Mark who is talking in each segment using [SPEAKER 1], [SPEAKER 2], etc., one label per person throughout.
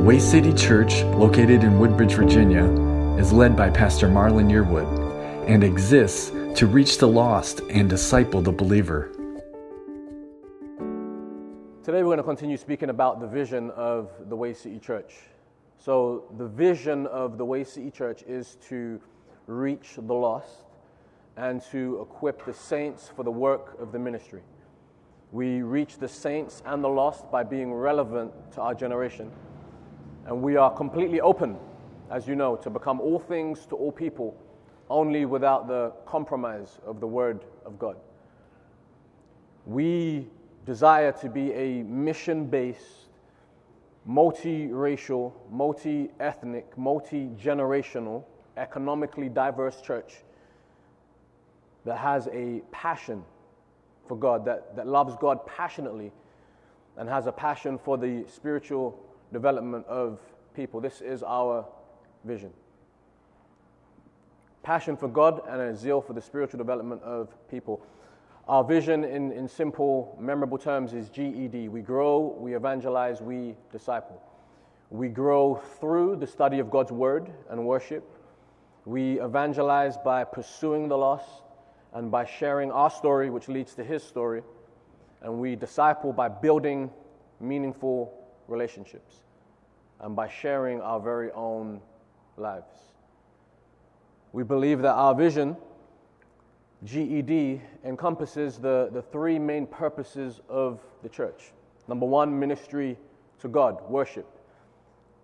[SPEAKER 1] Way City Church, located in Woodbridge, Virginia, is led by Pastor Marlon Yearwood and exists to reach the lost and disciple the believer.
[SPEAKER 2] Today, we're going to continue speaking about the vision of the Way City Church. So, the vision of the Way City Church is to reach the lost and to equip the saints for the work of the ministry. We reach the saints and the lost by being relevant to our generation. And we are completely open, as you know, to become all things to all people, only without the compromise of the Word of God. We desire to be a mission based, multi-racial, multi ethnic, multi generational, economically diverse church that has a passion for God, that, that loves God passionately, and has a passion for the spiritual development of people. This is our vision. Passion for God and a zeal for the spiritual development of people. Our vision, in, in simple, memorable terms, is GED. We grow, we evangelize, we disciple. We grow through the study of God's word and worship. We evangelize by pursuing the lost and by sharing our story, which leads to His story. And we disciple by building meaningful relationships and by sharing our very own lives. We believe that our vision GED encompasses the, the three main purposes of the church. Number one, ministry to God, worship.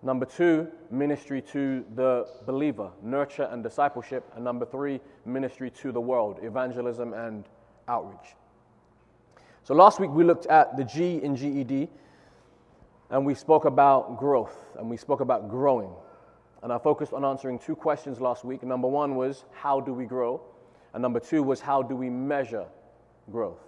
[SPEAKER 2] Number two, ministry to the believer, nurture and discipleship. And number three, ministry to the world, evangelism and outreach. So last week we looked at the G in GED and we spoke about growth and we spoke about growing. And I focused on answering two questions last week. Number one was, how do we grow? And number two was, how do we measure growth?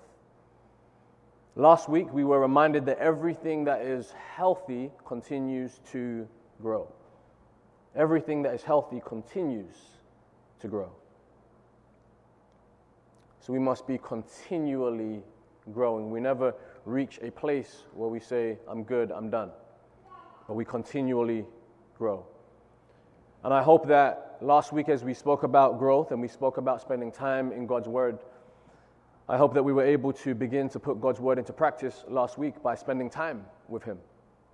[SPEAKER 2] Last week, we were reminded that everything that is healthy continues to grow. Everything that is healthy continues to grow. So we must be continually growing. We never reach a place where we say, I'm good, I'm done. But we continually grow. And I hope that last week, as we spoke about growth and we spoke about spending time in God's Word, I hope that we were able to begin to put God's Word into practice last week by spending time with Him,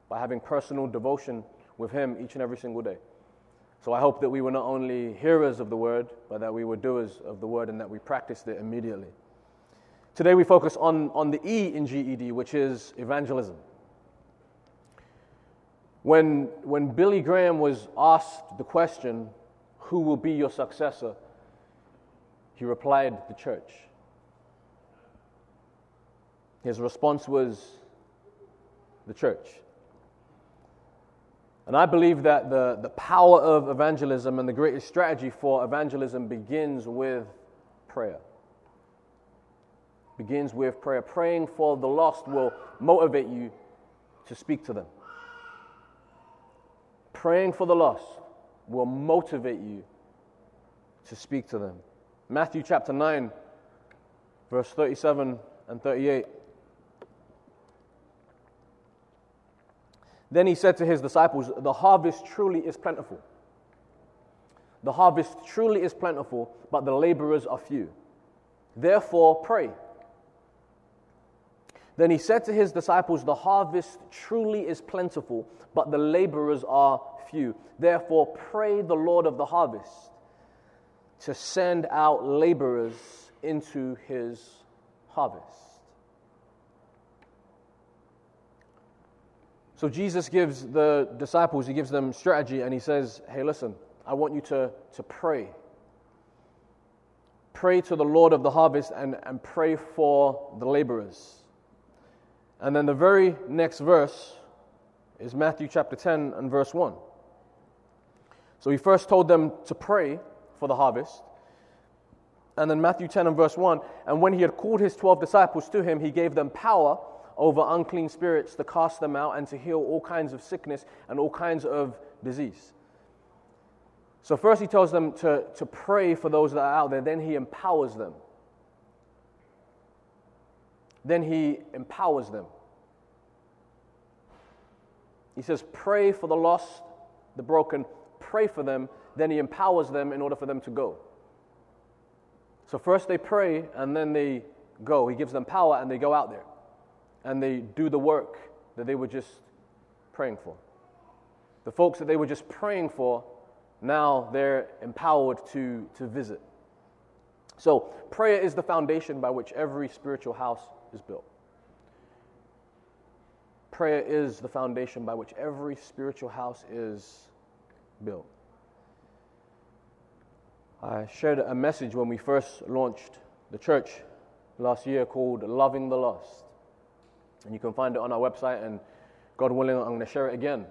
[SPEAKER 2] by having personal devotion with Him each and every single day. So I hope that we were not only hearers of the Word, but that we were doers of the Word and that we practiced it immediately. Today we focus on, on the E in GED, which is evangelism. When, when Billy Graham was asked the question, Who will be your successor? he replied, The church. His response was, The church. And I believe that the, the power of evangelism and the greatest strategy for evangelism begins with prayer. Begins with prayer. Praying for the lost will motivate you to speak to them praying for the lost will motivate you to speak to them. Matthew chapter 9, verse 37 and 38. Then he said to his disciples, The harvest truly is plentiful. The harvest truly is plentiful, but the laborers are few. Therefore, pray then he said to his disciples, The harvest truly is plentiful, but the laborers are few. Therefore, pray the Lord of the harvest to send out laborers into his harvest. So Jesus gives the disciples, he gives them strategy, and he says, Hey, listen, I want you to, to pray. Pray to the Lord of the harvest and, and pray for the laborers. And then the very next verse is Matthew chapter 10 and verse 1. So he first told them to pray for the harvest. And then Matthew 10 and verse 1 And when he had called his 12 disciples to him, he gave them power over unclean spirits to cast them out and to heal all kinds of sickness and all kinds of disease. So, first he tells them to, to pray for those that are out there, then he empowers them. Then he empowers them. He says, Pray for the lost, the broken, pray for them. Then He empowers them in order for them to go. So first they pray and then they go. He gives them power and they go out there and they do the work that they were just praying for. The folks that they were just praying for, now they're empowered to, to visit. So, prayer is the foundation by which every spiritual house is built. Prayer is the foundation by which every spiritual house is built. I shared a message when we first launched the church last year called Loving the Lost. And you can find it on our website, and God willing, I'm going to share it again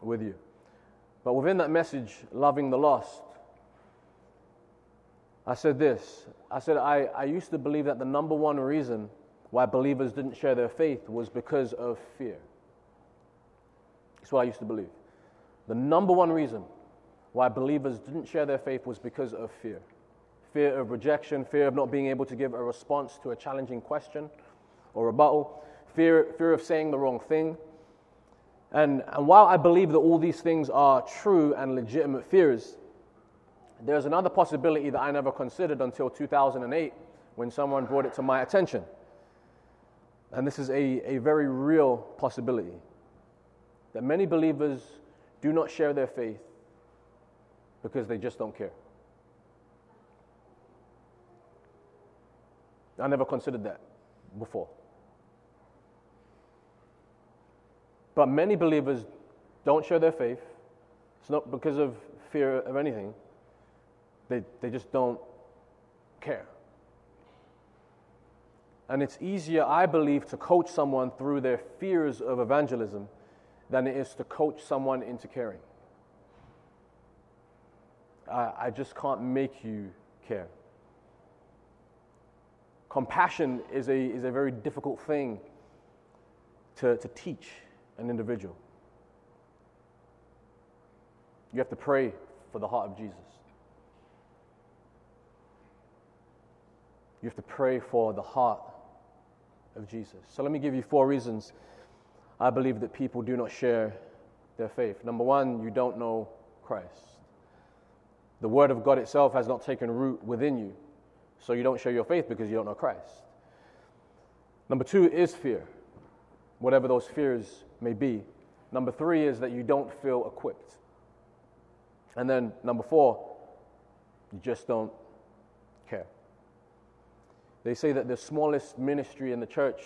[SPEAKER 2] with you. But within that message, Loving the Lost, I said this I said, I, I used to believe that the number one reason why believers didn't share their faith was because of fear. That's what I used to believe. The number one reason why believers didn't share their faith was because of fear fear of rejection, fear of not being able to give a response to a challenging question or rebuttal, fear, fear of saying the wrong thing. And, and while I believe that all these things are true and legitimate fears, there's another possibility that I never considered until 2008 when someone brought it to my attention. And this is a, a very real possibility that many believers do not share their faith because they just don't care. I never considered that before. But many believers don't share their faith. It's not because of fear of anything, they, they just don't care. And it's easier, I believe, to coach someone through their fears of evangelism than it is to coach someone into caring. I, I just can't make you care. Compassion is a, is a very difficult thing to, to teach an individual. You have to pray for the heart of Jesus. You have to pray for the heart of Jesus. So let me give you four reasons I believe that people do not share their faith. Number one, you don't know Christ. The Word of God itself has not taken root within you, so you don't share your faith because you don't know Christ. Number two is fear, whatever those fears may be. Number three is that you don't feel equipped. And then number four, you just don't. They say that the smallest ministry in the church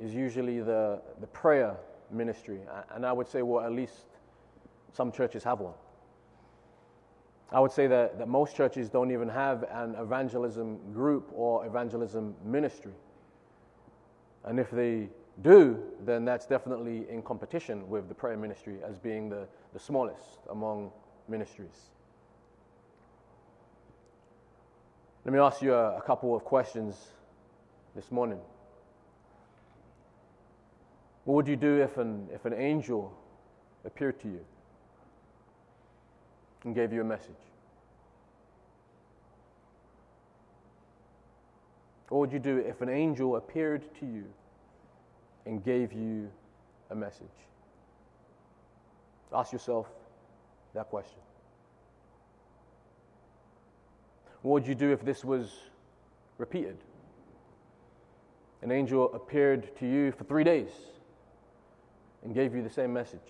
[SPEAKER 2] is usually the, the prayer ministry. And I would say, well, at least some churches have one. I would say that, that most churches don't even have an evangelism group or evangelism ministry. And if they do, then that's definitely in competition with the prayer ministry as being the, the smallest among ministries. Let me ask you a, a couple of questions this morning. What would you do if an, if an angel appeared to you? and gave you a message? What would you do if an angel appeared to you and gave you a message? Ask yourself that question. What would you do if this was repeated? An angel appeared to you for three days and gave you the same message.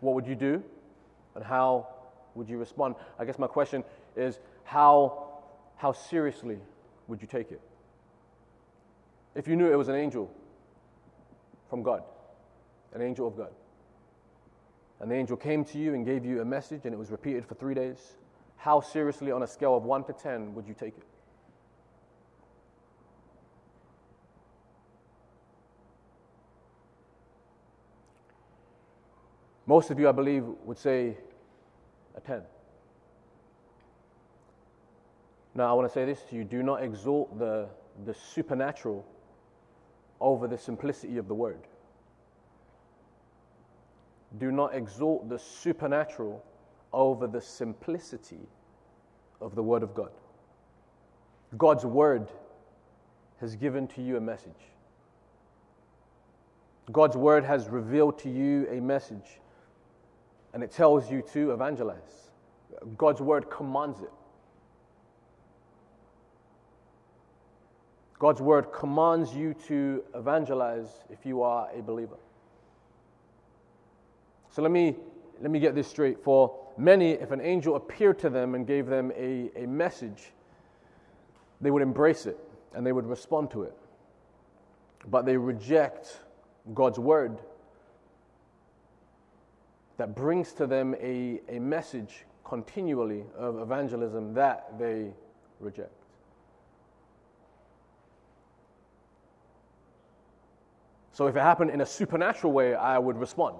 [SPEAKER 2] what would you do? And how would you respond? I guess my question is how, how seriously would you take it? If you knew it was an angel from God, an angel of God, and the angel came to you and gave you a message and it was repeated for three days, how seriously on a scale of 1 to 10 would you take it? Most of you, I believe, would say a 10. Now, I want to say this to you do not exalt the, the supernatural over the simplicity of the word. Do not exalt the supernatural over the simplicity of the word of God. God's word has given to you a message. God's word has revealed to you a message, and it tells you to evangelize. God's word commands it. God's word commands you to evangelize if you are a believer. So let me, let me get this straight. For many, if an angel appeared to them and gave them a, a message, they would embrace it and they would respond to it. But they reject God's word that brings to them a, a message continually of evangelism that they reject. So if it happened in a supernatural way, I would respond.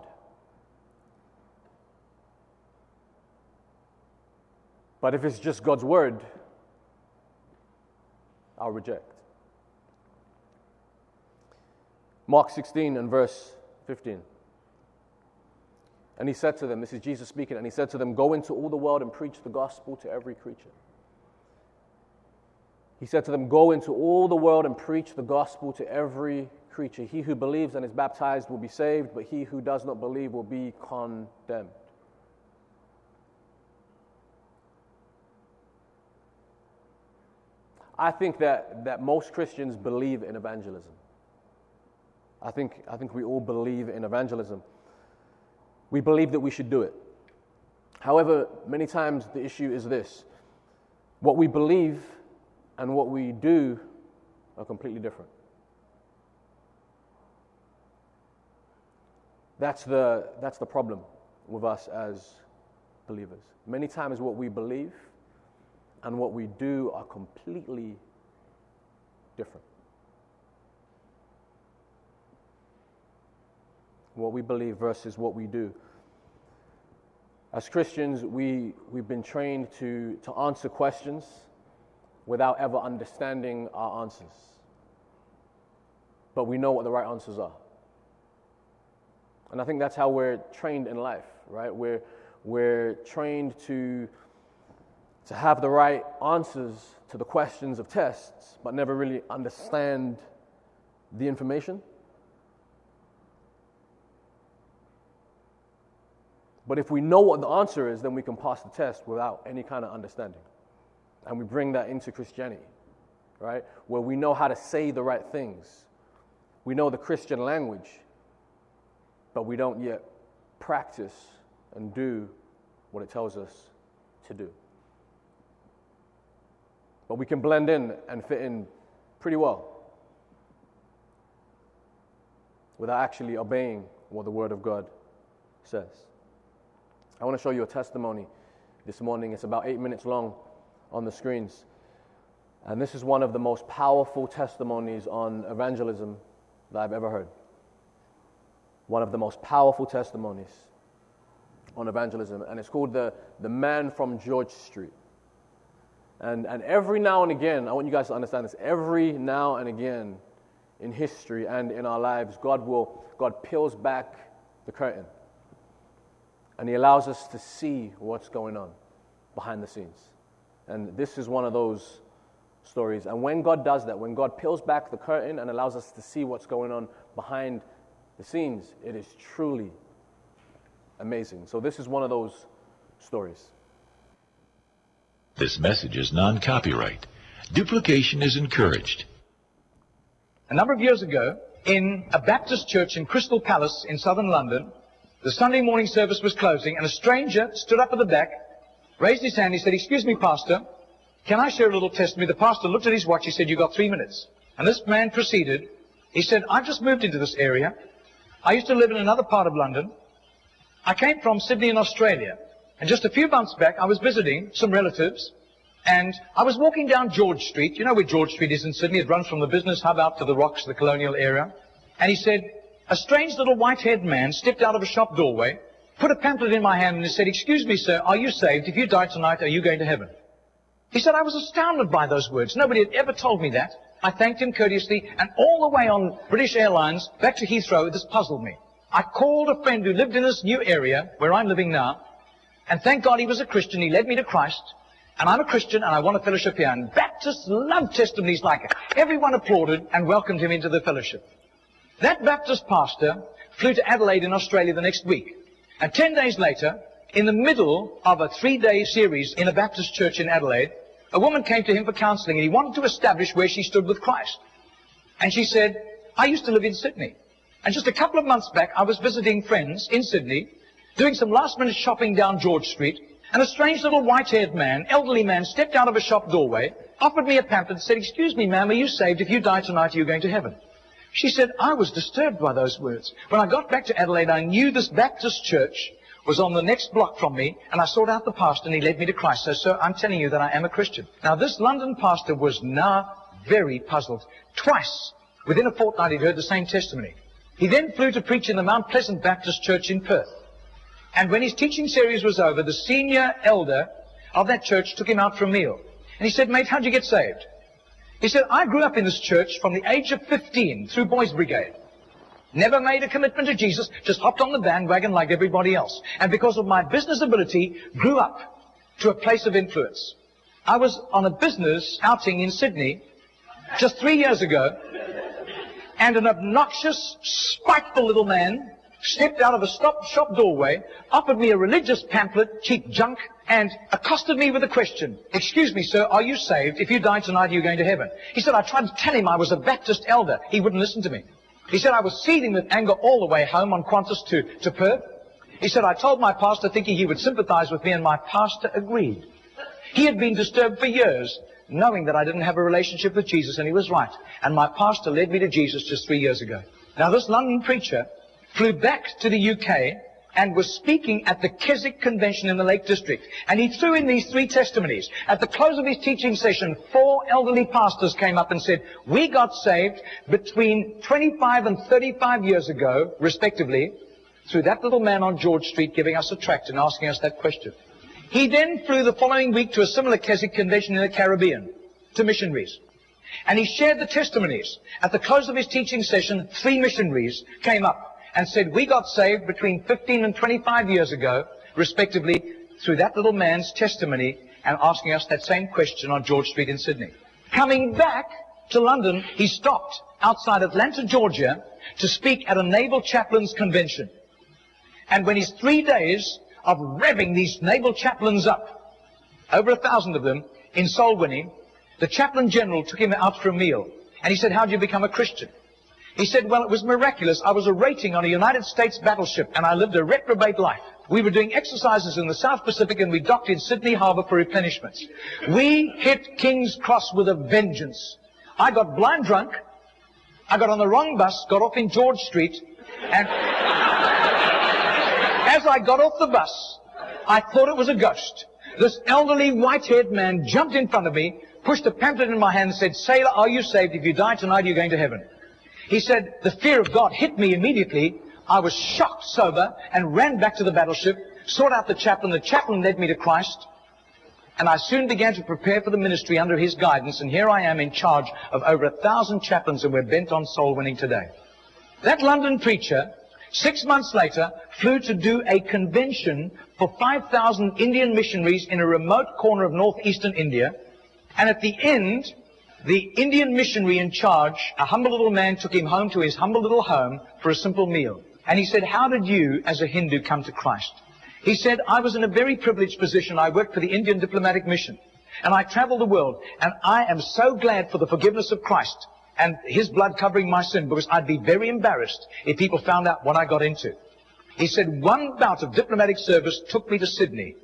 [SPEAKER 2] But if it's just God's word, I'll reject. Mark 16 and verse 15. And he said to them, This is Jesus speaking, and he said to them, Go into all the world and preach the gospel to every creature. He said to them, Go into all the world and preach the gospel to every creature. He who believes and is baptized will be saved, but he who does not believe will be condemned. I think that, that most Christians believe in evangelism. I think, I think we all believe in evangelism. We believe that we should do it. However, many times the issue is this what we believe and what we do are completely different. That's the, that's the problem with us as believers. Many times, what we believe and what we do are completely different. What we believe versus what we do. As Christians, we, we've been trained to, to answer questions without ever understanding our answers. But we know what the right answers are. And I think that's how we're trained in life, right? We're, we're trained to, to have the right answers to the questions of tests, but never really understand the information. But if we know what the answer is, then we can pass the test without any kind of understanding. And we bring that into Christianity, right? Where we know how to say the right things. We know the Christian language but we don't yet practice and do what it tells us to do. But we can blend in and fit in pretty well without actually obeying what the Word of God says. I want to show you a testimony this morning. It's about eight minutes long on the screens. And this is one of the most powerful testimonies on evangelism that I've ever heard one of the most powerful testimonies on evangelism, and it's called the, the Man from George Street. And, and every now and again, I want you guys to understand this, every now and again in history and in our lives, God will, God peels back the curtain. And He allows us to see what's going on behind the scenes. And this is one of those stories. And when God does that, when God peels back the curtain and allows us to see what's going on behind the scenes, it is truly amazing. So, this is one of those stories.
[SPEAKER 3] This message is non copyright. Duplication is encouraged.
[SPEAKER 4] A number of years ago, in a Baptist church in Crystal Palace in southern London, the Sunday morning service was closing, and a stranger stood up at the back, raised his hand, he said, Excuse me, Pastor, can I share a little testimony? The pastor looked at his watch, he said, You've got three minutes. And this man proceeded, he said, I've just moved into this area. I used to live in another part of London. I came from Sydney in Australia. And just a few months back, I was visiting some relatives. And I was walking down George Street. You know where George Street is in Sydney? It runs from the business hub out to the rocks, the colonial area. And he said, a strange little white-haired man stepped out of a shop doorway, put a pamphlet in my hand and he said, excuse me, sir, are you saved? If you die tonight, are you going to heaven? He said, I was astounded by those words. Nobody had ever told me that. I thanked him courteously, and all the way on British Airlines back to Heathrow, this puzzled me. I called a friend who lived in this new area where I'm living now, and thank God he was a Christian. He led me to Christ, and I'm a Christian, and I want a fellowship here. And Baptists love testimonies like it. Everyone applauded and welcomed him into the fellowship. That Baptist pastor flew to Adelaide in Australia the next week. And ten days later, in the middle of a three-day series in a Baptist church in Adelaide, a woman came to him for counseling and he wanted to establish where she stood with Christ. And she said, I used to live in Sydney. And just a couple of months back, I was visiting friends in Sydney, doing some last minute shopping down George Street, and a strange little white-haired man, elderly man, stepped out of a shop doorway, offered me a pamphlet, and said, excuse me, ma'am, are you saved? If you die tonight, are you going to heaven? She said, I was disturbed by those words. When I got back to Adelaide, I knew this Baptist church was on the next block from me, and I sought out the pastor, and he led me to Christ. So, sir, I'm telling you that I am a Christian. Now, this London pastor was now very puzzled. Twice, within a fortnight, he'd heard the same testimony. He then flew to preach in the Mount Pleasant Baptist Church in Perth. And when his teaching series was over, the senior elder of that church took him out for a meal. And he said, mate, how'd you get saved? He said, I grew up in this church from the age of 15 through Boys Brigade. Never made a commitment to Jesus, just hopped on the bandwagon like everybody else. And because of my business ability, grew up to a place of influence. I was on a business outing in Sydney just three years ago, and an obnoxious, spiteful little man stepped out of a stop shop doorway, offered me a religious pamphlet, cheap junk, and accosted me with a question. Excuse me, sir, are you saved? If you die tonight, are you going to heaven? He said, I tried to tell him I was a Baptist elder. He wouldn't listen to me. He said, I was seething with anger all the way home on Qantas to, to Perth. He said, I told my pastor thinking he would sympathize with me, and my pastor agreed. He had been disturbed for years, knowing that I didn't have a relationship with Jesus, and he was right. And my pastor led me to Jesus just three years ago. Now, this London preacher flew back to the UK and was speaking at the Keswick Convention in the Lake District. And he threw in these three testimonies. At the close of his teaching session, four elderly pastors came up and said, we got saved between 25 and 35 years ago, respectively, through that little man on George Street giving us a tract and asking us that question. He then flew the following week to a similar Keswick convention in the Caribbean to missionaries. And he shared the testimonies. At the close of his teaching session, three missionaries came up and said, we got saved between 15 and 25 years ago, respectively, through that little man's testimony and asking us that same question on George Street in Sydney. Coming back to London, he stopped outside Atlanta, Georgia, to speak at a naval chaplains convention. And when his three days of revving these naval chaplains up, over a thousand of them, in soul winning, the chaplain general took him out for a meal. And he said, how did you become a Christian? He said, well, it was miraculous. I was a rating on a United States battleship and I lived a reprobate life. We were doing exercises in the South Pacific and we docked in Sydney Harbour for replenishments. We hit King's Cross with a vengeance. I got blind drunk. I got on the wrong bus, got off in George Street, and as I got off the bus, I thought it was a ghost. This elderly white-haired man jumped in front of me, pushed a pamphlet in my hand and said, Sailor, are you saved? If you die tonight, you're going to heaven. He said, the fear of God hit me immediately. I was shocked sober and ran back to the battleship, sought out the chaplain. The chaplain led me to Christ. And I soon began to prepare for the ministry under his guidance. And here I am in charge of over a thousand chaplains and we're bent on soul winning today. That London preacher, six months later, flew to do a convention for 5,000 Indian missionaries in a remote corner of northeastern India. And at the end, the Indian missionary in charge, a humble little man, took him home to his humble little home for a simple meal. And he said, how did you, as a Hindu, come to Christ? He said, I was in a very privileged position. I worked for the Indian diplomatic mission. And I traveled the world. And I am so glad for the forgiveness of Christ and his blood covering my sin because I'd be very embarrassed if people found out what I got into. He said, one bout of diplomatic service took me to Sydney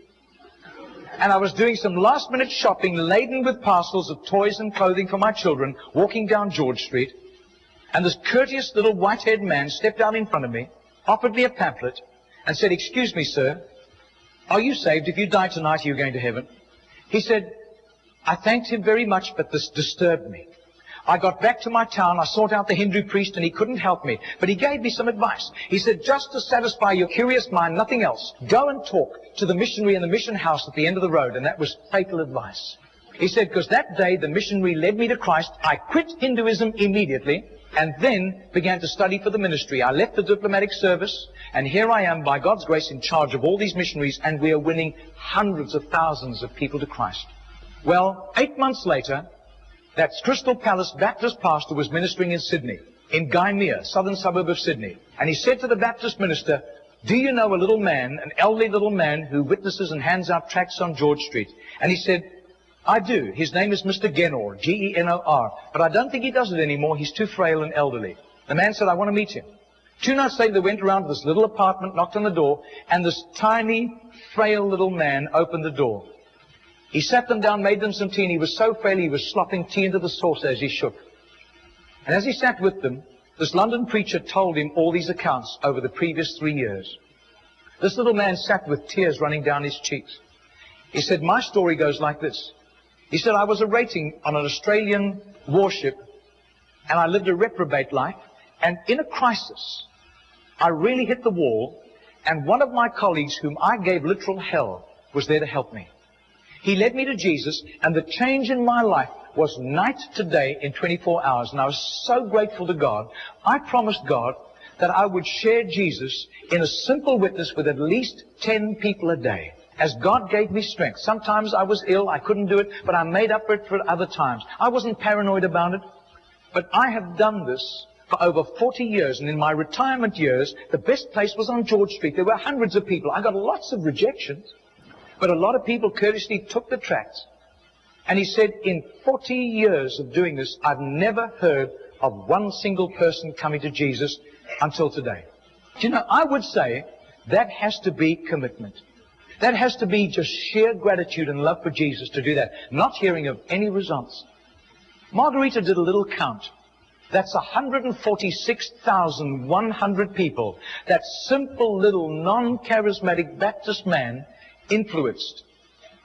[SPEAKER 4] and I was doing some last minute shopping laden with parcels of toys and clothing for my children, walking down George Street. And this courteous little white-haired man stepped out in front of me, offered me a pamphlet, and said, excuse me, sir, are you saved? If you die tonight, are you going to heaven? He said, I thanked him very much, but this disturbed me. I got back to my town, I sought out the Hindu priest, and he couldn't help me. But he gave me some advice. He said, just to satisfy your curious mind, nothing else, go and talk to the missionary in the mission house at the end of the road. And that was fatal advice. He said, because that day the missionary led me to Christ. I quit Hinduism immediately and then began to study for the ministry. I left the diplomatic service and here I am by God's grace in charge of all these missionaries and we are winning hundreds of thousands of people to Christ. Well, eight months later, that Crystal Palace Baptist pastor was ministering in Sydney. in Gymea, southern suburb of Sydney. And he said to the Baptist minister, do you know a little man, an elderly little man who witnesses and hands out tracts on George Street? And he said, I do. His name is Mr. Genor, G-E-N-O-R. But I don't think he does it anymore. He's too frail and elderly. The man said, I want to meet him. Two nights later, they went around to this little apartment, knocked on the door, and this tiny, frail little man opened the door. He sat them down, made them some tea, and he was so frail he was slopping tea into the saucer as he shook. And as he sat with them, this London preacher told him all these accounts over the previous three years. This little man sat with tears running down his cheeks. He said, my story goes like this. He said, I was a rating on an Australian warship and I lived a reprobate life and in a crisis, I really hit the wall and one of my colleagues whom I gave literal hell was there to help me. He led me to Jesus and the change in my life was night to day in 24 hours. And I was so grateful to God. I promised God that I would share Jesus in a simple witness with at least 10 people a day. As God gave me strength. Sometimes I was ill, I couldn't do it, but I made up for it for other times. I wasn't paranoid about it, but I have done this for over 40 years, and in my retirement years, the best place was on George Street. There were hundreds of people. I got lots of rejections, but a lot of people courteously took the tracts and he said, in 40 years of doing this, I've never heard of one single person coming to Jesus until today. Do you know, I would say that has to be commitment. That has to be just sheer gratitude and love for Jesus to do that. Not hearing of any results. Margarita did a little count. That's 146,100 people. That simple little non-charismatic Baptist man influenced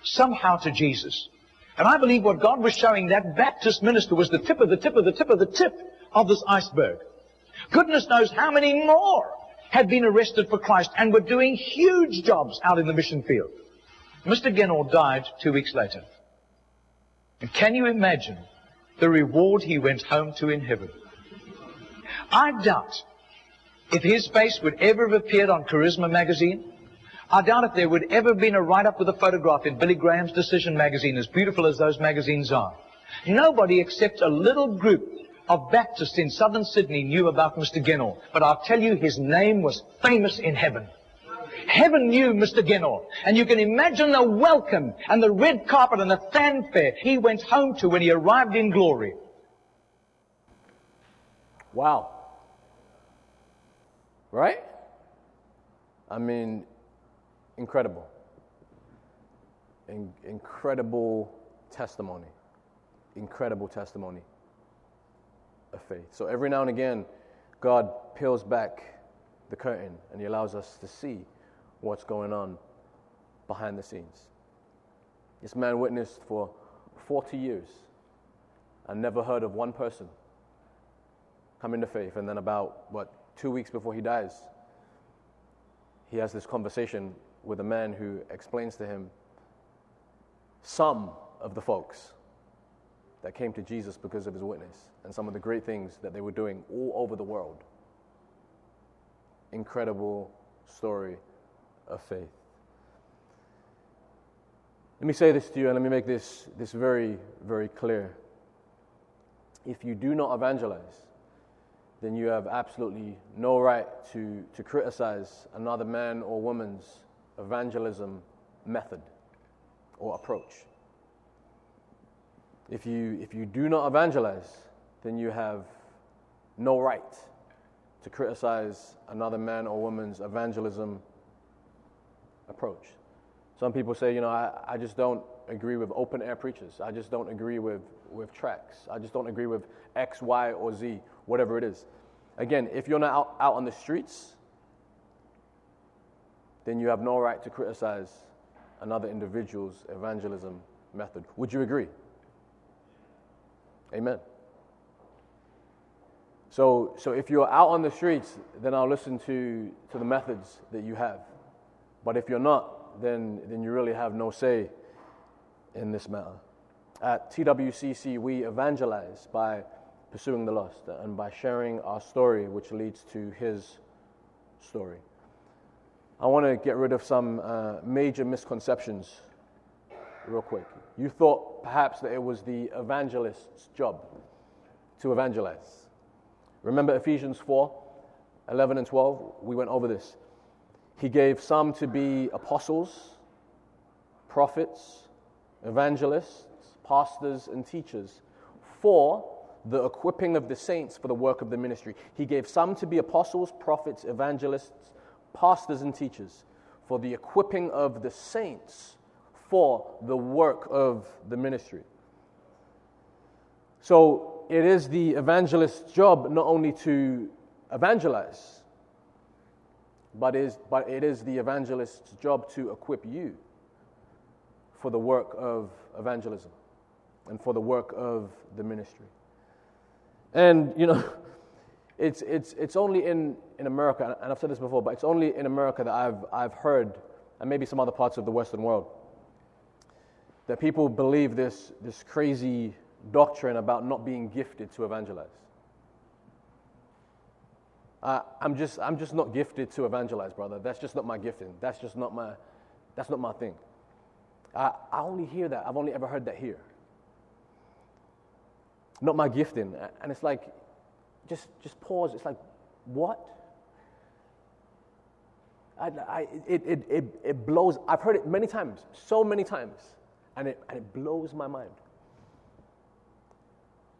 [SPEAKER 4] somehow to Jesus. And I believe what God was showing that Baptist minister was the tip of the tip of the tip of the tip of this iceberg. Goodness knows how many more had been arrested for Christ and were doing huge jobs out in the mission field. Mr. Genor died two weeks later. And can you imagine the reward he went home to in heaven? I doubt if his face would ever have appeared on Charisma magazine I doubt if there would ever have been a write-up with a photograph in Billy Graham's Decision magazine, as beautiful as those magazines are. Nobody except a little group of Baptists in southern Sydney knew about Mr. Genor, but I'll tell you his name was famous in heaven. Heaven knew Mr. Genor, and you can imagine the welcome and the red carpet and the fanfare he went home to when he arrived in glory.
[SPEAKER 2] Wow. Right? I mean, incredible. In- incredible testimony. Incredible testimony of faith. So every now and again, God peels back the curtain and He allows us to see what's going on behind the scenes. This man witnessed for 40 years and never heard of one person come into faith. And then, about, what, two weeks before he dies, he has this conversation with a man who explains to him some of the folks that came to Jesus because of his witness and some of the great things that they were doing all over the world. Incredible story of faith. Let me say this to you and let me make this, this very, very clear. If you do not evangelize, then you have absolutely no right to, to criticize another man or woman's evangelism method or approach. If you, if you do not evangelize, then you have no right to criticize another man or woman's evangelism approach. Some people say, you know, I, I just don't agree with open air preachers. I just don't agree with, with tracts. I just don't agree with X, Y, or Z, whatever it is. Again, if you're not out, out on the streets, then you have no right to criticize another individual's evangelism method. Would you agree? Amen. So, so if you're out on the streets, then I'll listen to, to the methods that you have. But if you're not, then, then you really have no say in this matter. At TWCC, we evangelize by pursuing the lost and by sharing our story, which leads to his story. I want to get rid of some uh, major misconceptions real quick. You thought perhaps that it was the evangelist's job to evangelize. Remember Ephesians 4 11 and 12? We went over this. He gave some to be apostles, prophets, evangelists, pastors, and teachers for the equipping of the saints for the work of the ministry. He gave some to be apostles, prophets, evangelists, pastors, and teachers for the equipping of the saints for the work of the ministry. So it is the evangelist's job not only to evangelize, but, is, but it is the evangelist's job to equip you for the work of evangelism and for the work of the ministry. And, you know, it's, it's, it's only in, in America, and I've said this before, but it's only in America that I've, I've heard, and maybe some other parts of the Western world, that people believe this, this crazy doctrine about not being gifted to evangelize. Uh, I'm, just, I'm just not gifted to evangelize, brother. That's just not my gifting. That's just not my, that's not my thing. I, I only hear that. I've only ever heard that here. Not my gifting. And it's like, just, just pause. It's like, what? I, I, it, it, it, it blows. I've heard it many times, so many times, and it, and it blows my mind.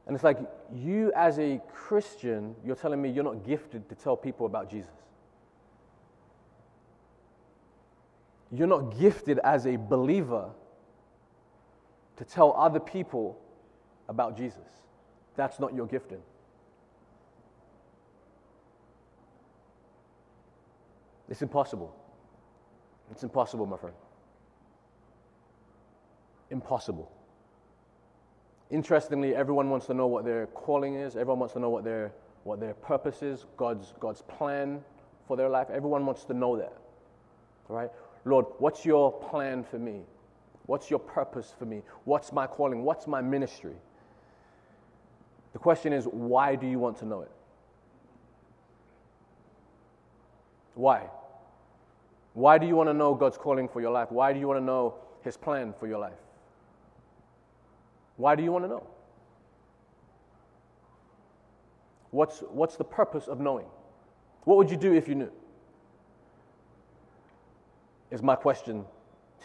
[SPEAKER 2] And it's like, you as a Christian, you're telling me you're not gifted to tell people about Jesus. You're not gifted as a believer to tell other people about Jesus. That's not your gifting. It's impossible. It's impossible, my friend. Impossible. Interestingly, everyone wants to know what their calling is. Everyone wants to know what their, what their purpose is, God's, God's plan for their life. Everyone wants to know that. Right? Lord, what's your plan for me? What's your purpose for me? What's my calling? What's my ministry? The question is, why do you want to know it? Why? Why do you want to know God's calling for your life? Why do you want to know His plan for your life? Why do you want to know? What's, what's the purpose of knowing? What would you do if you knew? Is my question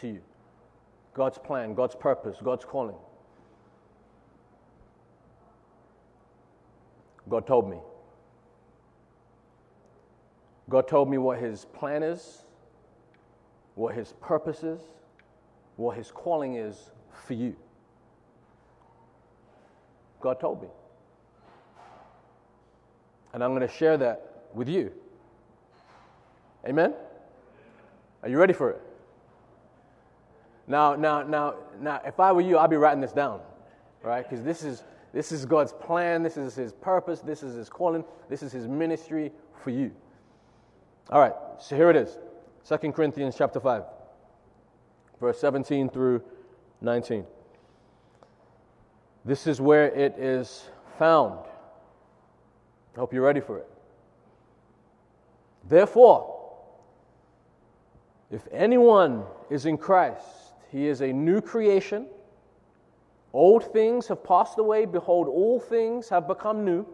[SPEAKER 2] to you. God's plan, God's purpose, God's calling. God told me. God told me what His plan is, what His purpose is, what His calling is for you. God told me. And I'm going to share that with you. Amen? Are you ready for it? Now, now, now, now, if I were you, I'd be writing this down, right? Because this is, this is God's plan, this is His purpose, this is His calling, this is His ministry for you. All right, so here it is 2 Corinthians chapter 5, verse 17 through 19. This is where it is found. I hope you're ready for it. Therefore, if anyone is in Christ, he is a new creation. Old things have passed away. Behold, all things have become new.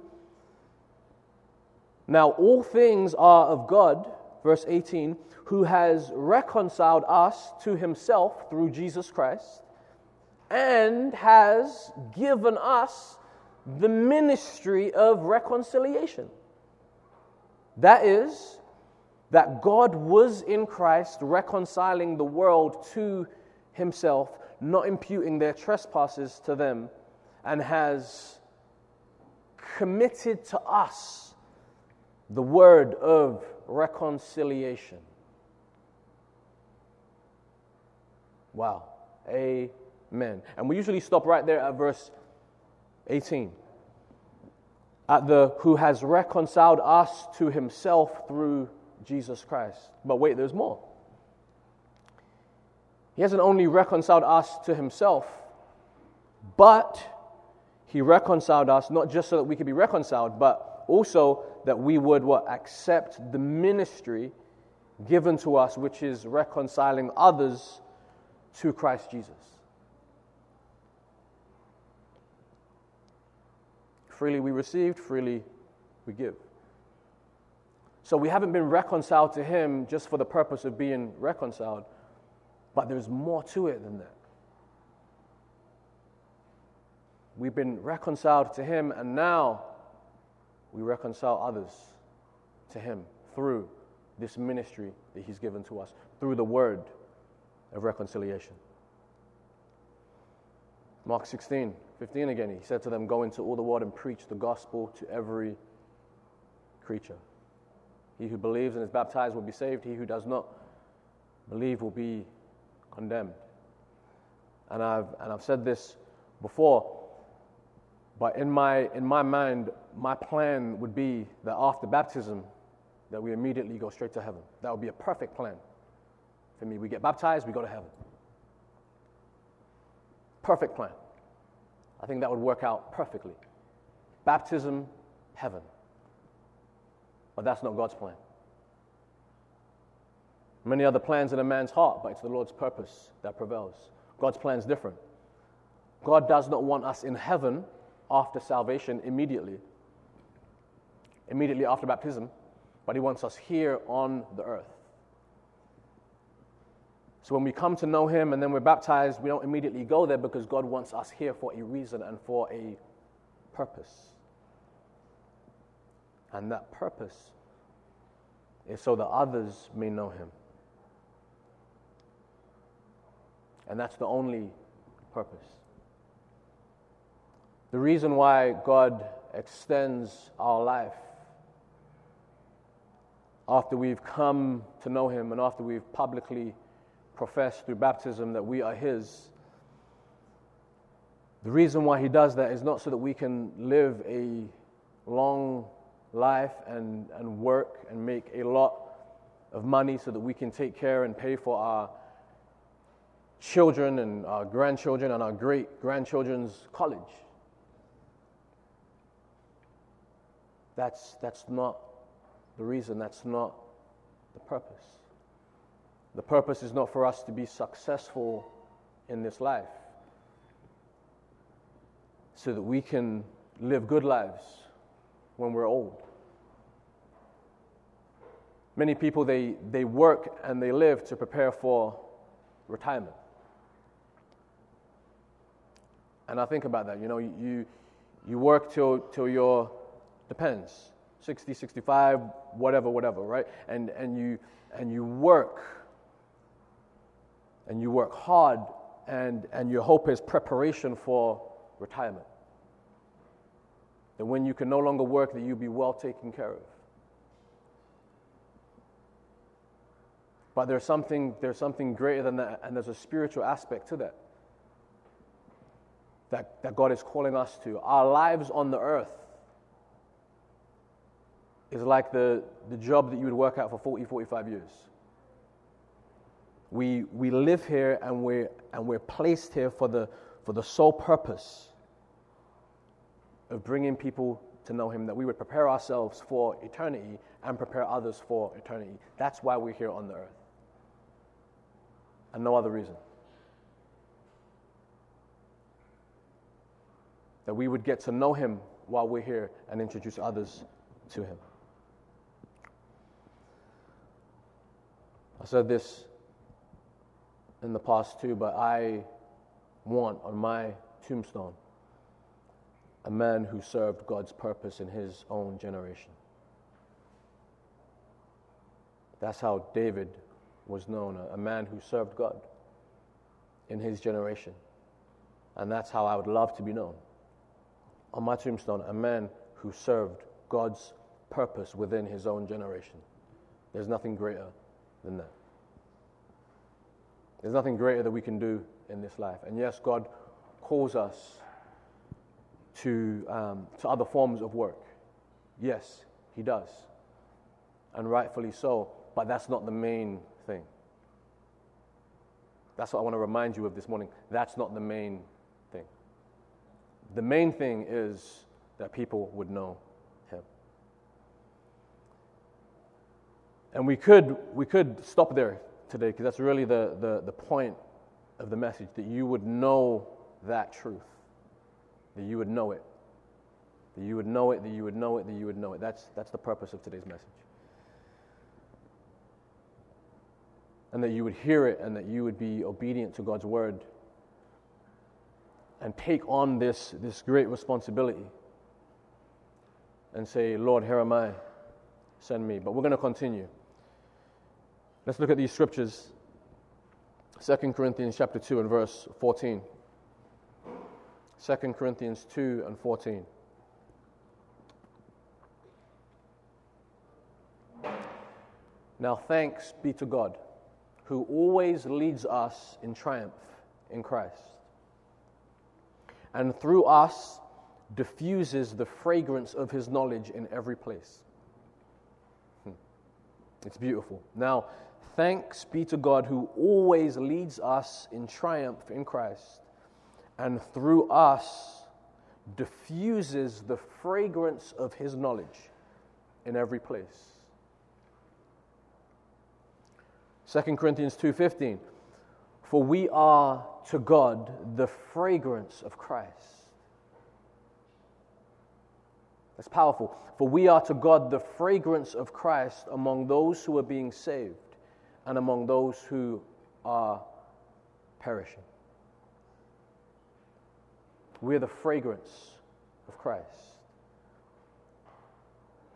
[SPEAKER 2] Now, all things are of God, verse 18, who has reconciled us to himself through Jesus Christ and has given us the ministry of reconciliation. That is, that God was in Christ reconciling the world to himself, not imputing their trespasses to them, and has committed to us the word of reconciliation. Wow. Amen. And we usually stop right there at verse 18. At the who has reconciled us to himself through Jesus Christ. But wait, there's more. He hasn't only reconciled us to himself, but he reconciled us not just so that we could be reconciled, but also that we would what accept the ministry given to us, which is reconciling others to Christ Jesus. Freely we received, freely we give. So we haven't been reconciled to Him just for the purpose of being reconciled, but there's more to it than that. We've been reconciled to Him, and now we reconcile others to Him through this ministry that He's given to us, through the word of reconciliation. Mark 16, 15 again, He said to them, Go into all the world and preach the gospel to every creature. He who believes and is baptized will be saved, he who does not believe will be condemned. And I've, and I've said this before but in my, in my mind, my plan would be that after baptism, that we immediately go straight to heaven. That would be a perfect plan for me. We get baptized, we go to heaven. Perfect plan. I think that would work out perfectly. Baptism, heaven. But that's not God's plan. Many other plans in a man's heart, but it's the Lord's purpose that prevails. God's plan is different. God does not want us in heaven after salvation immediately, immediately after baptism, but He wants us here on the earth. So when we come to know Him and then we're baptized, we don't immediately go there because God wants us here for a reason and for a purpose. And that purpose is so that others may know Him. And that's the only purpose. The reason why God extends our life after we've come to know Him and after we've publicly professed through baptism that we are His, the reason why He does that is not so that we can live a long life and, and work and make a lot of money so that we can take care and pay for our children and our grandchildren and our great grandchildren's college. That's, that's not the reason, that's not the purpose. The purpose is not for us to be successful in this life so that we can live good lives when we're old. Many people, they, they work and they live to prepare for retirement. And I think about that. You know, you, you work till, till you're Depends. 60, 65, whatever, whatever, right? And, and, you, and you work, and you work hard, and, and your hope is preparation for retirement. That when you can no longer work, that you'll be well taken care of. But there's something, there's something greater than that, and there's a spiritual aspect to that, that that God is calling us to. Our lives on the earth is like the, the job that you would work out for 40, 45 years. We, we live here and we're, and we're placed here for the, for the sole purpose of bringing people to know Him, that we would prepare ourselves for eternity and prepare others for eternity. That's why we're here on the earth. And no other reason. That we would get to know Him while we're here and introduce others to Him. I said this in the past too, but I want on my tombstone a man who served God's purpose in his own generation. That's how David was known, a, man who served God in his generation. And that's how I would love to be known. On my tombstone, a man who served God's purpose within his own generation. There's nothing greater than that. There's nothing greater that we can do in this life. And yes, God calls us to, um, to other forms of work. Yes, He does. And rightfully so. But that's not the main thing. That's what I want to remind you of this morning. That's not the main thing. The main thing is that people would know Him. And we could, we could stop there today because that's really the, the, the point of the message that you would know that truth, that you would know it, That you would know it, that you would know it, that you would know it. That's, that's the purpose of today's message. And that you would hear it and that you would be obedient to God's word and take on this, this great responsibility and say, Lord, here am I, send me. But we're going to continue. Let's look at these scriptures. 2 Corinthians chapter 2 and verse 14. 2 Corinthians 2 and 14. Now, thanks be to God, who always leads us in triumph in Christ, and through us diffuses the fragrance of his knowledge in every place. Hmm. It's beautiful. Now, thanks be to God, who always leads us in triumph in Christ, and through us diffuses the fragrance of his knowledge in every place. 2 Corinthians 2:15 For we are to God the fragrance of Christ. That's powerful. For we are to God the fragrance of Christ among those who are being saved and among those who are perishing. We are the fragrance of Christ.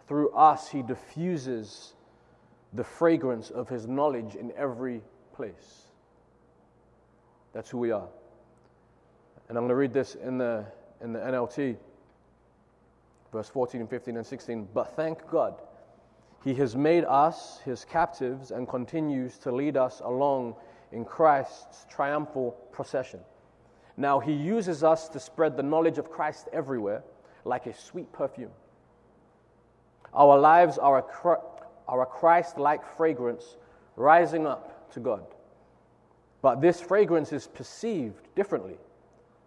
[SPEAKER 2] Through us, He diffuses the fragrance of his knowledge in every place. That's who we are. And I'm going to read this in the, in the NLT, verse 14 and 15 and 16. But thank God, he has made us his captives and continues to lead us along in Christ's triumphal procession. Now he uses us to spread the knowledge of Christ everywhere like a sweet perfume. Our lives are a, Christ like fragrance rising up to God. But this fragrance is perceived differently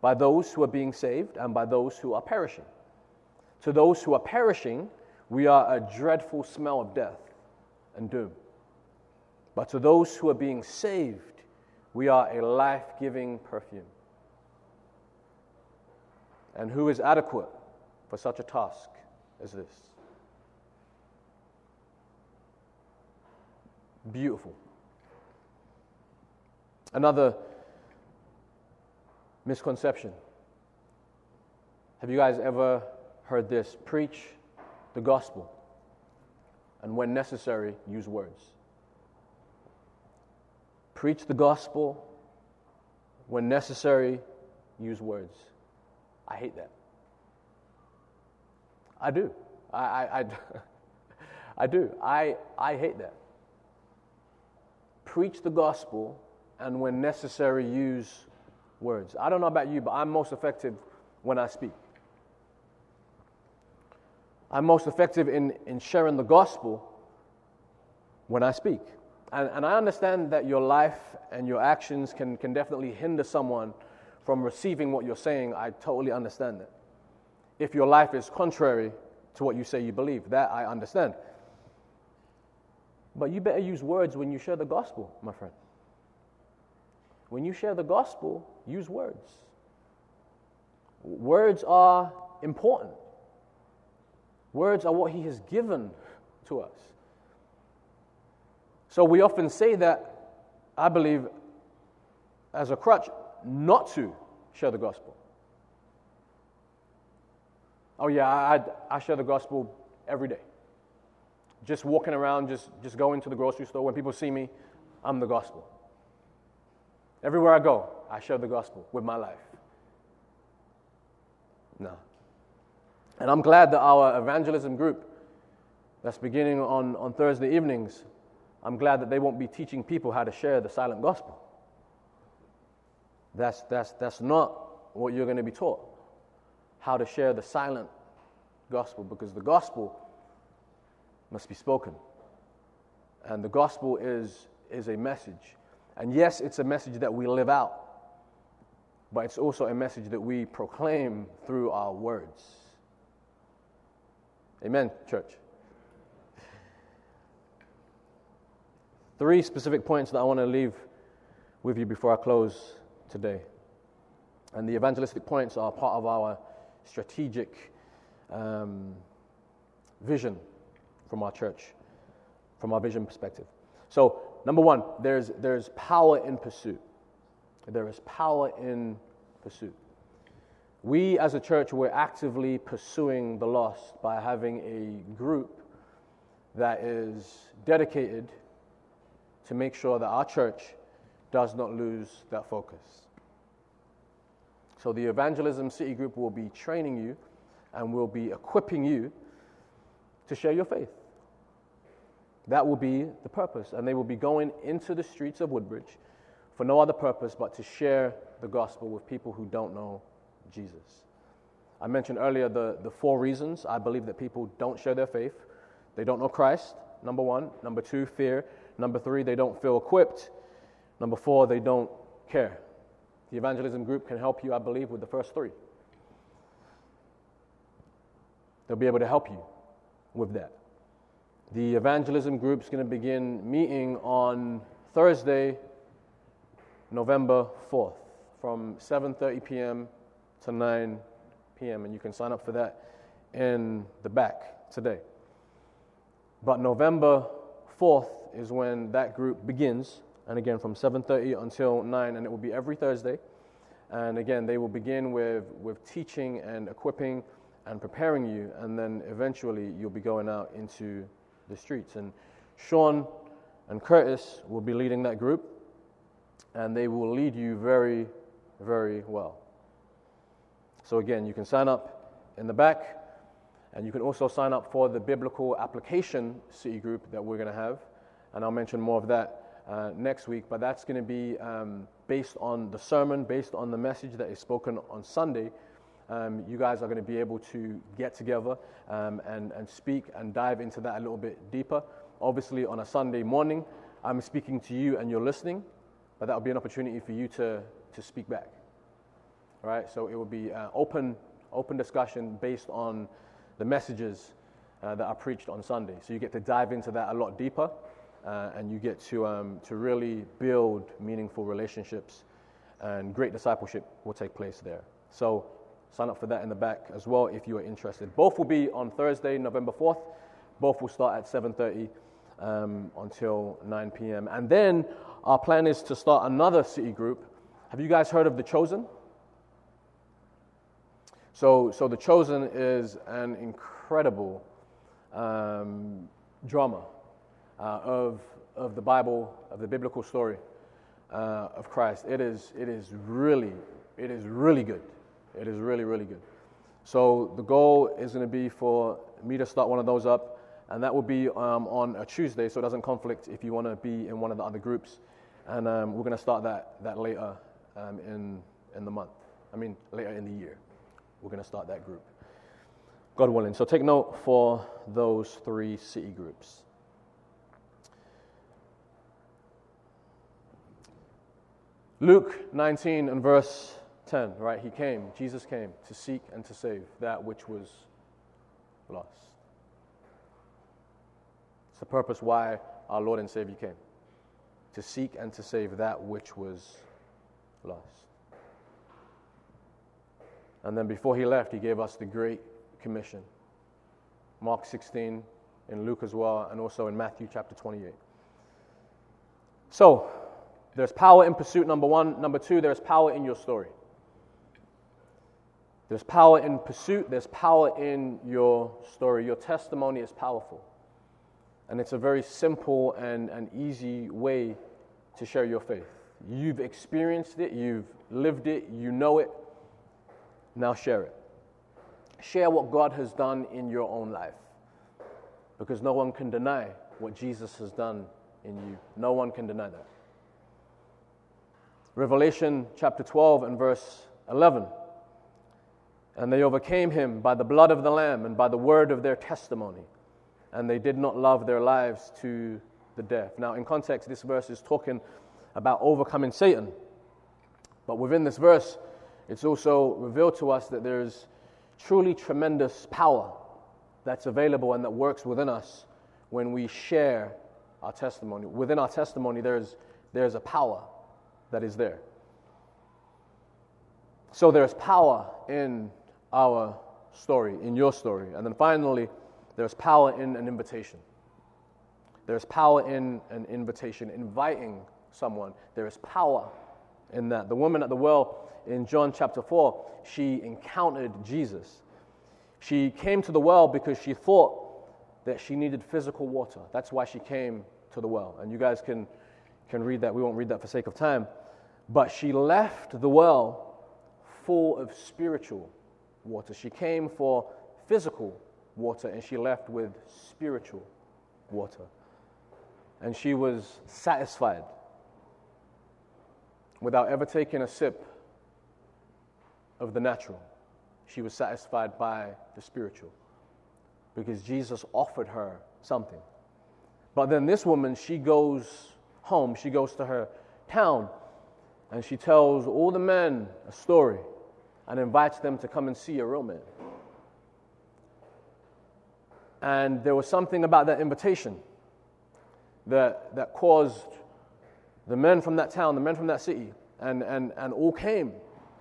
[SPEAKER 2] by those who are being saved and by those who are perishing. To those who are perishing, we are a dreadful smell of death and doom. But to those who are being saved, we are a life giving perfume. And who is adequate for such a task as this? Beautiful. Another misconception. Have you guys ever heard this? Preach the gospel, and when necessary, use words. Preach the gospel, when necessary, use words. I hate that. I do. I, I, I, I do. I, I hate that preach the gospel, and when necessary, use words. I don't know about you, but I'm most effective when I speak. I'm most effective in, in sharing the gospel when I speak. And, and I understand that your life and your actions can, can definitely hinder someone from receiving what you're saying. I totally understand that. If your life is contrary to what you say you believe, that I understand. But you better use words when you share the gospel, my friend. When you share the gospel, use words. Words are important. Words are what He has given to us. So we often say that, I believe, as a crutch, not to share the gospel. Oh, yeah, I, I share the gospel every day just walking around, just, just going to the grocery store. When people see me, I'm the gospel. Everywhere I go, I share the gospel with my life. No. And I'm glad that our evangelism group that's beginning on, on Thursday evenings, I'm glad that they won't be teaching people how to share the silent gospel. That's, that's, that's not what you're going to be taught. How to share the silent gospel, because the gospel must be spoken. And the gospel is, is a message. And yes, it's a message that we live out, but it's also a message that we proclaim through our words. Amen, church. Three specific points that I want to leave with you before I close today. And the evangelistic points are part of our strategic um, vision from our church, from our vision perspective. So, number one, there's, there's power in pursuit. There is power in pursuit. We as a church, we're actively pursuing the lost by having a group that is dedicated to make sure that our church does not lose that focus. So, the Evangelism City Group will be training you and will be equipping you to share your faith. That will be the purpose. And they will be going into the streets of Woodbridge for no other purpose but to share the gospel with people who don't know Jesus. I mentioned earlier the, the four reasons I believe that people don't share their faith. They don't know Christ, number one. Number two, fear. Number three, they don't feel equipped. Number four, they don't care. The evangelism group can help you, I believe, with the first three. They'll be able to help you with that. The evangelism group is going to begin meeting on Thursday, November 4th from 7:30 p.m. to 9 p.m. and you can sign up for that in the back today. But November 4th is when that group begins and again from 7:30 until 9 and it will be every Thursday. And again, they will begin with with teaching and equipping and preparing you and then eventually you'll be going out into the streets. And Sean and Curtis will be leading that group, and they will lead you very, very well. So, again, you can sign up in the back, and you can also sign up for the biblical application city group that we're going to have. And I'll mention more of that uh, next week, but that's going to be um, based on the sermon, based on the message that is spoken on Sunday um, you guys are going to be able to get together um, and, and speak and dive into that a little bit deeper. Obviously, on a Sunday morning, I'm speaking to you and you're listening, but that will be an opportunity for you to, to speak back. Right, so it will be uh, open, open discussion based on the messages uh, that are preached on Sunday. So you get to dive into that a lot deeper, uh, and you get to, um, to really build meaningful relationships, and great discipleship will take place there. So Sign up for that in the back as well if you are interested. Both will be on Thursday, November 4th. Both will start at 7:30 um, until 9 p.m. And then our plan is to start another city group. Have you guys heard of the Chosen? So, so the Chosen is an incredible um, drama uh, of of the Bible, of the biblical story uh, of Christ. It is it is really it is really good. It is really, really good. So the goal is going to be for me to start one of those up, and that will be um, on a Tuesday, so it doesn't conflict if you want to be in one of the other groups. And um, we're going to start that, that later um, in, in the month. I mean, later in the year. We're going to start that group. God willing. So take note for those three city groups. Luke 19 and verse 10, right? He came, Jesus came to seek and to save that which was lost. It's the purpose why our Lord and Savior came to seek and to save that which was lost. And then before he left, he gave us the Great Commission. Mark 16, in Luke as well, and also in Matthew chapter 28. So, there's power in pursuit, number one. Number two, there's power in your story. There's power in pursuit, there's power in your story. Your testimony is powerful. And it's a very simple and, and easy way to share your faith. You've experienced it, you've lived it, you know it. Now share it. Share what God has done in your own life. Because no one can deny what Jesus has done in you. No one can deny that. Revelation chapter 12 and verse 11. And they overcame him by the blood of the Lamb and by the word of their testimony. And they did not love their lives to the death. Now, in context, this verse is talking about overcoming Satan. But within this verse, it's also revealed to us that there's truly tremendous power that's available and that works within us when we share our testimony. Within our testimony, there's, there's a power that is there. So there's power in our story, in your story. And then finally, there's power in an invitation. There's power in an invitation, inviting someone. There is power in that. The woman at the well in John chapter 4, she encountered Jesus. She came to the well because she thought that she needed physical water. That's why she came to the well. And you guys can, can read that. We won't read that for sake of time. But she left the well full of spiritual water. She came for physical water and she left with spiritual water. And she was satisfied without ever taking a sip of the natural. She was satisfied by the spiritual because Jesus offered her something. But then this woman, she goes home, she goes to her town, and she tells all the men a story and invites them to come and see a real man. And there was something about that invitation that, that caused the men from that town, the men from that city, and, and, and all came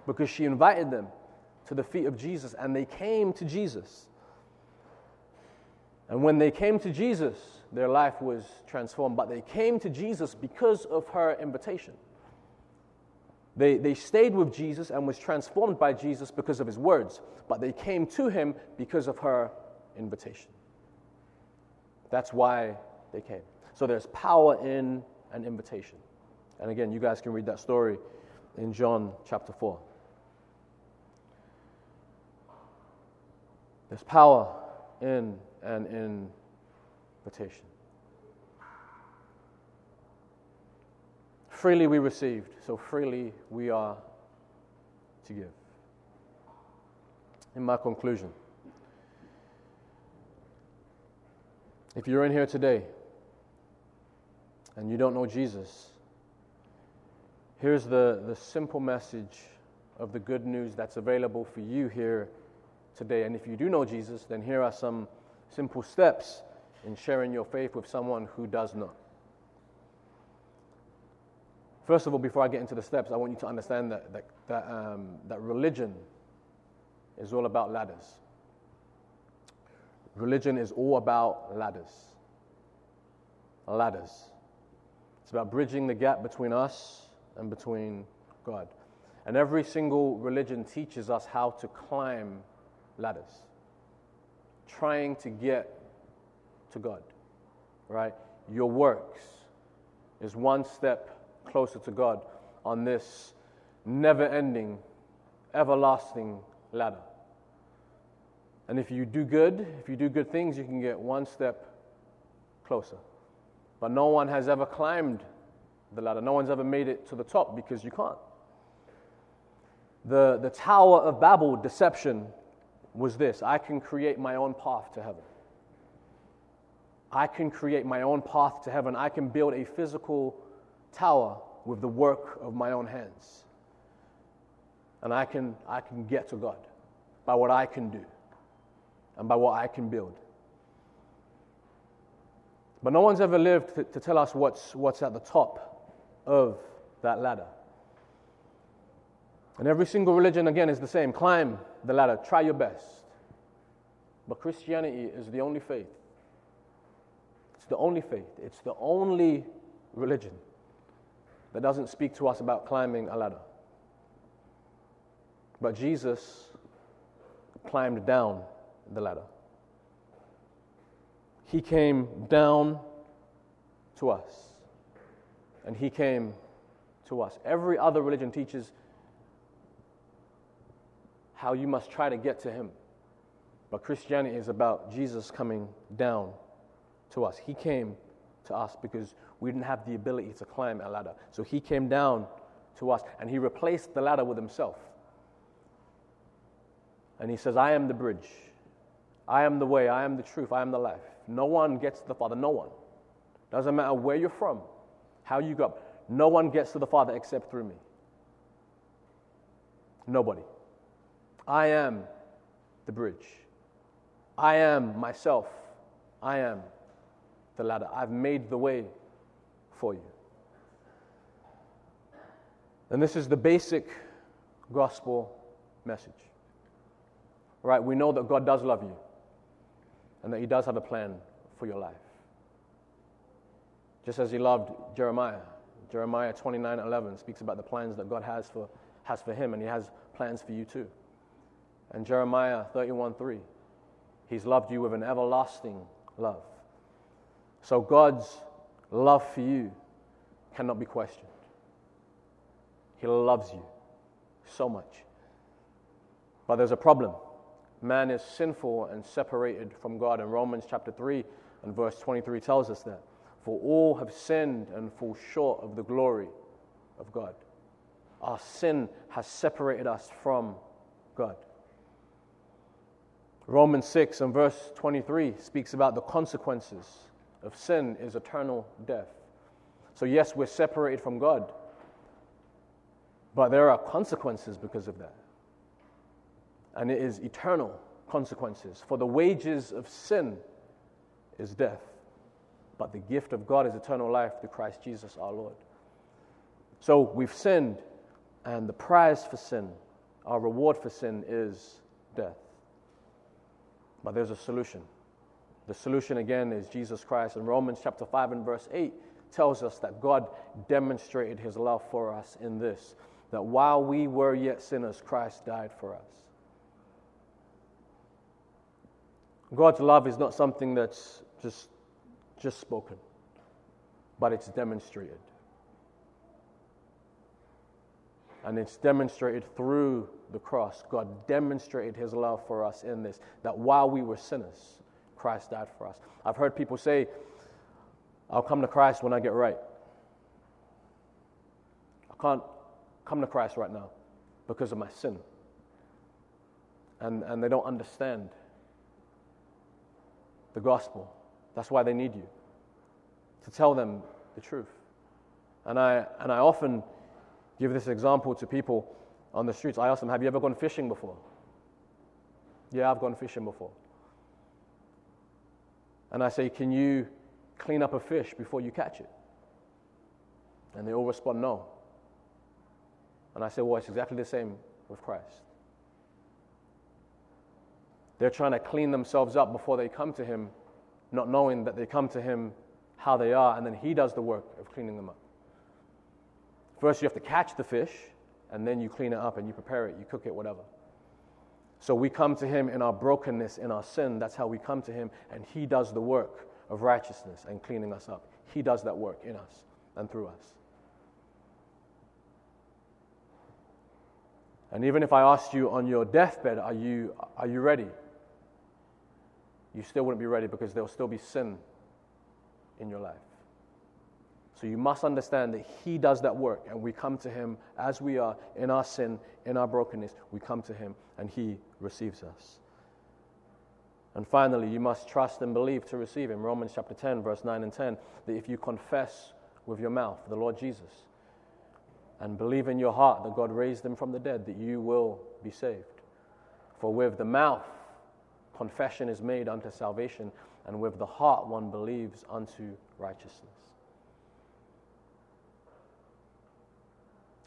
[SPEAKER 2] because she invited them to the feet of Jesus, and they came to Jesus. And when they came to Jesus, their life was transformed, but they came to Jesus because of her invitation. They, they stayed with Jesus and was transformed by Jesus because of his words, but they came to him because of her invitation. That's why they came. So there's power in an invitation. And again, you guys can read that story in John chapter 4. There's power in an invitation. Freely we received, so freely we are to give. In my conclusion, if you're in here today and you don't know Jesus, here's the, the simple message of the good news that's available for you here today. And if you do know Jesus, then here are some simple steps in sharing your faith with someone who does not. First of all, before I get into the steps, I want you to understand that, that, that, um, that religion is all about ladders. Religion is all about ladders. Ladders. It's about bridging the gap between us and between God. And every single religion teaches us how to climb ladders, trying to get to God, right? Your works is one step closer to God on this never ending, everlasting ladder. And if you do good, if you do good things, you can get one step closer. But no one has ever climbed the ladder. No one's ever made it to the top because you can't. The, the Tower of Babel deception was this I can create my own path to heaven. I can create my own path to heaven. I can build a physical tower with the work of my own hands. And I can, I can get to God by what I can do and by what I can build. But no one's ever lived to, to tell us what's, what's at the top of that ladder. And every single religion, again, is the same climb the ladder, try your best. But Christianity is the only faith. It's the only faith. It's the only religion that doesn't speak to us about climbing a ladder. But Jesus climbed down the ladder. He came down to us. And he came to us. Every other religion teaches how you must try to get to him. But Christianity is about Jesus coming down to us. He came to us because we didn't have the ability to climb a ladder. So he came down to us and he replaced the ladder with himself. And he says, I am the bridge. I am the way. I am the truth. I am the life. No one gets to the Father. No one. Doesn't matter where you're from, how you go. No one gets to the Father except through me. Nobody. I am the bridge. I am myself. I am the ladder. I've made the way for you. And this is the basic gospel message. right, we know that God does love you and that He does have a plan for your life. Just as He loved Jeremiah. Jeremiah 29 11 speaks about the plans that God has for, has for him, and He has plans for you too. And Jeremiah 31 3, He's loved you with an everlasting love. So God's love for you cannot be questioned. He loves you so much. But there's a problem. Man is sinful and separated from God. And Romans chapter 3 and verse 23 tells us that. For all have sinned and fall short of the glory of God. Our sin has separated us from God. Romans 6 and verse 23 speaks about the consequences of sin is eternal death. So, yes, we're separated from God, but there are consequences because of that. And it is eternal consequences. For the wages of sin is death, but the gift of God is eternal life through Christ Jesus our Lord. So we've sinned, and the prize for sin, our reward for sin, is death. But there's a solution. The solution again is Jesus Christ. And Romans chapter 5 and verse 8 tells us that God demonstrated his love for us in this that while we were yet sinners, Christ died for us. God's love is not something that's just, just spoken, but it's demonstrated. And it's demonstrated through the cross. God demonstrated his love for us in this, that while we were sinners, Christ died for us. I've heard people say, I'll come to Christ when I get right. I can't come to Christ right now because of my sin. And, and they don't understand the gospel. That's why they need you to tell them the truth. And I, and I often give this example to people on the streets. I ask them, Have you ever gone fishing before? Yeah, I've gone fishing before. And I say, Can you clean up a fish before you catch it? And they all respond, No. And I say, Well, it's exactly the same with Christ. They're trying to clean themselves up before they come to Him, not knowing that they come to Him how they are, and then He does the work of cleaning them up. First, you have to catch the fish, and then you clean it up and you prepare it, you cook it, whatever. So we come to Him in our brokenness, in our sin. That's how we come to Him, and He does the work of righteousness and cleaning us up. He does that work in us and through us. And even if I asked you on your deathbed, are you, are you ready? You still wouldn't be ready because there'll still be sin in your life. So you must understand that He does that work, and we come to Him as we are in our sin, in our brokenness. We come to Him, and He receives us. And finally, you must trust and believe to receive Him. Romans chapter 10, verse 9 and 10, that if you confess with your mouth the Lord Jesus and believe in your heart that God raised Him from the dead, that you will be saved. For with the mouth, confession is made unto salvation, and with the heart, one believes unto righteousness.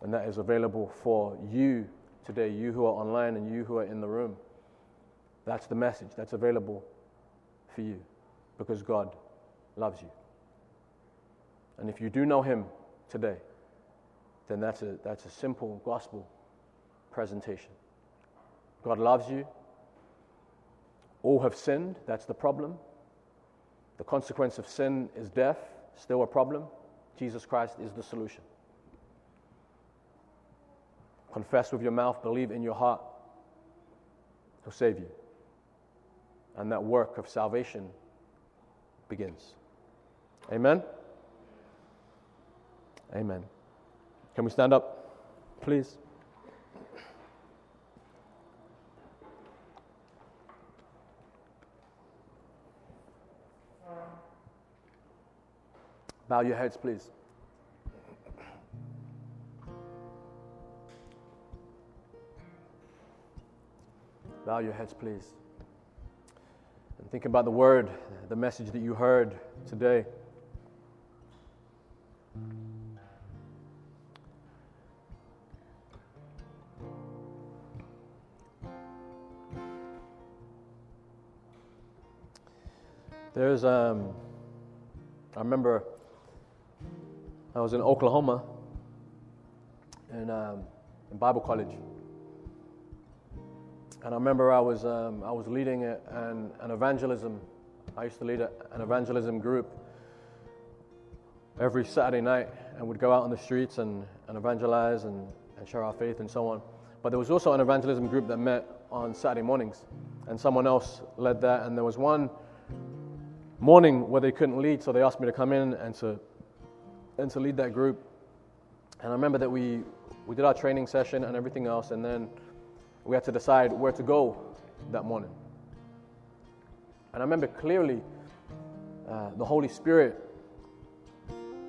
[SPEAKER 2] And that is available for you today, you who are online and you who are in the room. That's the message that's available for you because God loves you. And if you do know Him today, then that's a, that's a simple gospel presentation. God loves you. All have sinned. That's the problem. The consequence of sin is death, still a problem. Jesus Christ is the solution. Confess with your mouth, believe in your heart, He'll save you. And that work of salvation begins. Amen? Amen. Can we stand up, please? Bow your heads, please. Bow your heads, please. And think about the word, the message that you heard today. There's, um, I remember I was in Oklahoma in, um, in Bible college. And I remember I was, um, I was leading an, an evangelism. I used to lead an evangelism group every Saturday night and would go out on the streets and, and evangelize and, and share our faith and so on. But there was also an evangelism group that met on Saturday mornings, and someone else led that. And there was one morning where they couldn't lead, so they asked me to come in and to, and to lead that group. And I remember that we, we did our training session and everything else, and then we had to decide where to go that morning. And I remember clearly uh, the Holy Spirit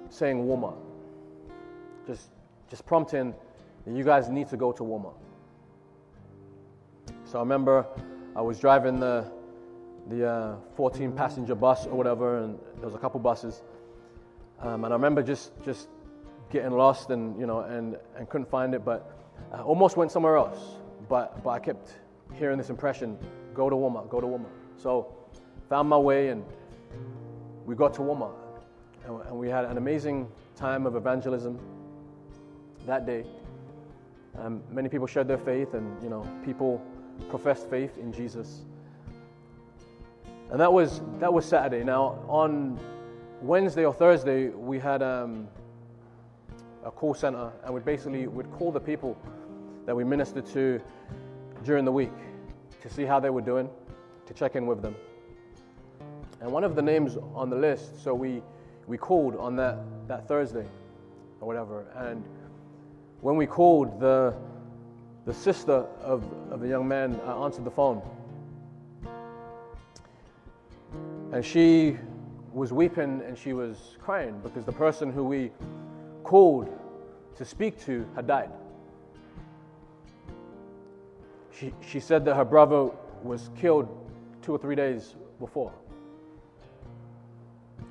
[SPEAKER 2] saying Walmart, just, just prompting that you guys need to go to Walmart. So I remember I was driving the, the uh, 14 passenger bus or whatever, and there was a couple buses. Um, and I remember just, just getting lost and, you know, and, and couldn't find it, but I almost went somewhere else. But, but I kept hearing this impression go to Walmart, go to Walmart. So found my way, and we got to Walmart. And, and we had an amazing time of evangelism that day. Um, many people shared their faith, and you know, people professed faith in Jesus. And that was that was Saturday. Now on Wednesday or Thursday, we had um, a call center, and we basically would call the people that we ministered to during the week to see how they were doing, to check in with them. And one of the names on the list, so we we called on that that Thursday or whatever, and when we called, the, the sister of, of the young man uh, answered the phone. And she was weeping and she was crying because the person who we called to speak to had died. She, she said that her brother was killed two or three days before.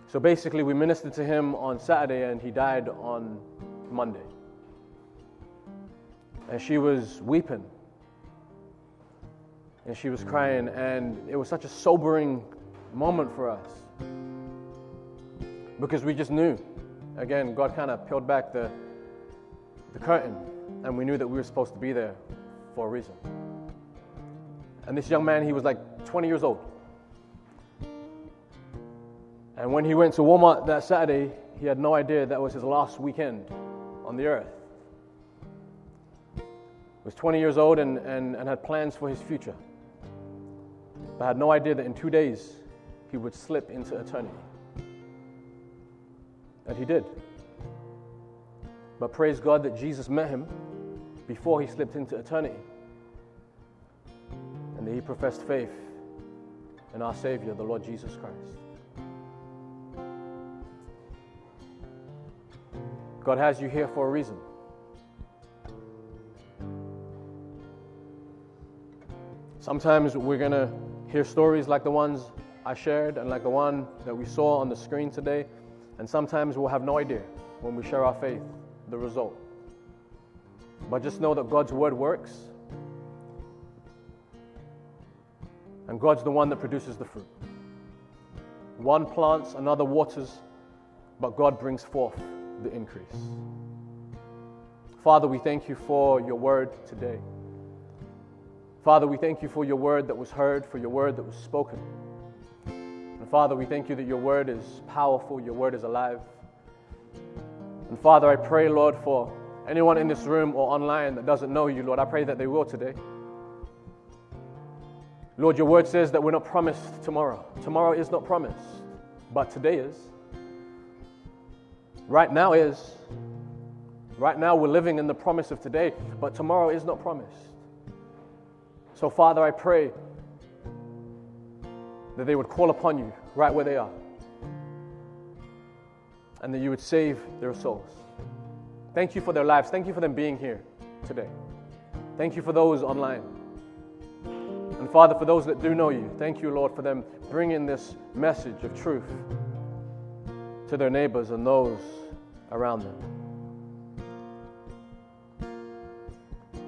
[SPEAKER 2] So basically, we ministered to him on Saturday and he died on Monday and she was weeping and she was crying, and it was such a sobering moment for us because we just knew. Again, God kind of peeled back the, the curtain, and we knew that we were supposed to be there for a reason. And this young man, he was like 20 years old. And when he went to Walmart that Saturday, he had no idea that was his last weekend on the earth He was 20 years old and, and, and had plans for his future, but had no idea that in two days he would slip into eternity. And he did. But praise God that Jesus met him before he slipped into eternity. And that he professed faith in our Savior, the Lord Jesus Christ. God has you here for a reason. Sometimes we're going to hear stories like the ones I shared and like the one that we saw on the screen today. And sometimes we'll have no idea when we share our faith, the result. But just know that God's word works. And God's the one that produces the fruit. One plants, another waters, but God brings forth the increase. Father, we thank you for your word today. Father, we thank you for your word that was heard, for your word that was spoken. And Father, we thank you that your word is powerful, your word is alive. And Father, I pray, Lord, for anyone in this room or online that doesn't know you, Lord, I pray that they will today. Lord, your word says that we're not promised tomorrow. Tomorrow is not promised, but today is. Right now is. Right now we're living in the promise of today, but tomorrow is not promised. So, Father, I pray that they would call upon you right where they are and that you would save their souls. Thank you for their lives. Thank you for them being here today. Thank you for those online. And Father, for those that do know you, thank you, Lord, for them bringing this message of truth to their neighbors and those around them.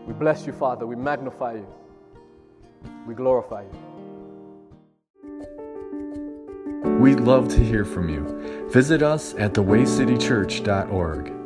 [SPEAKER 2] We bless you, Father. We magnify you. We glorify you.
[SPEAKER 1] We'd love to hear from you. Visit us at thewaycitychurch.org.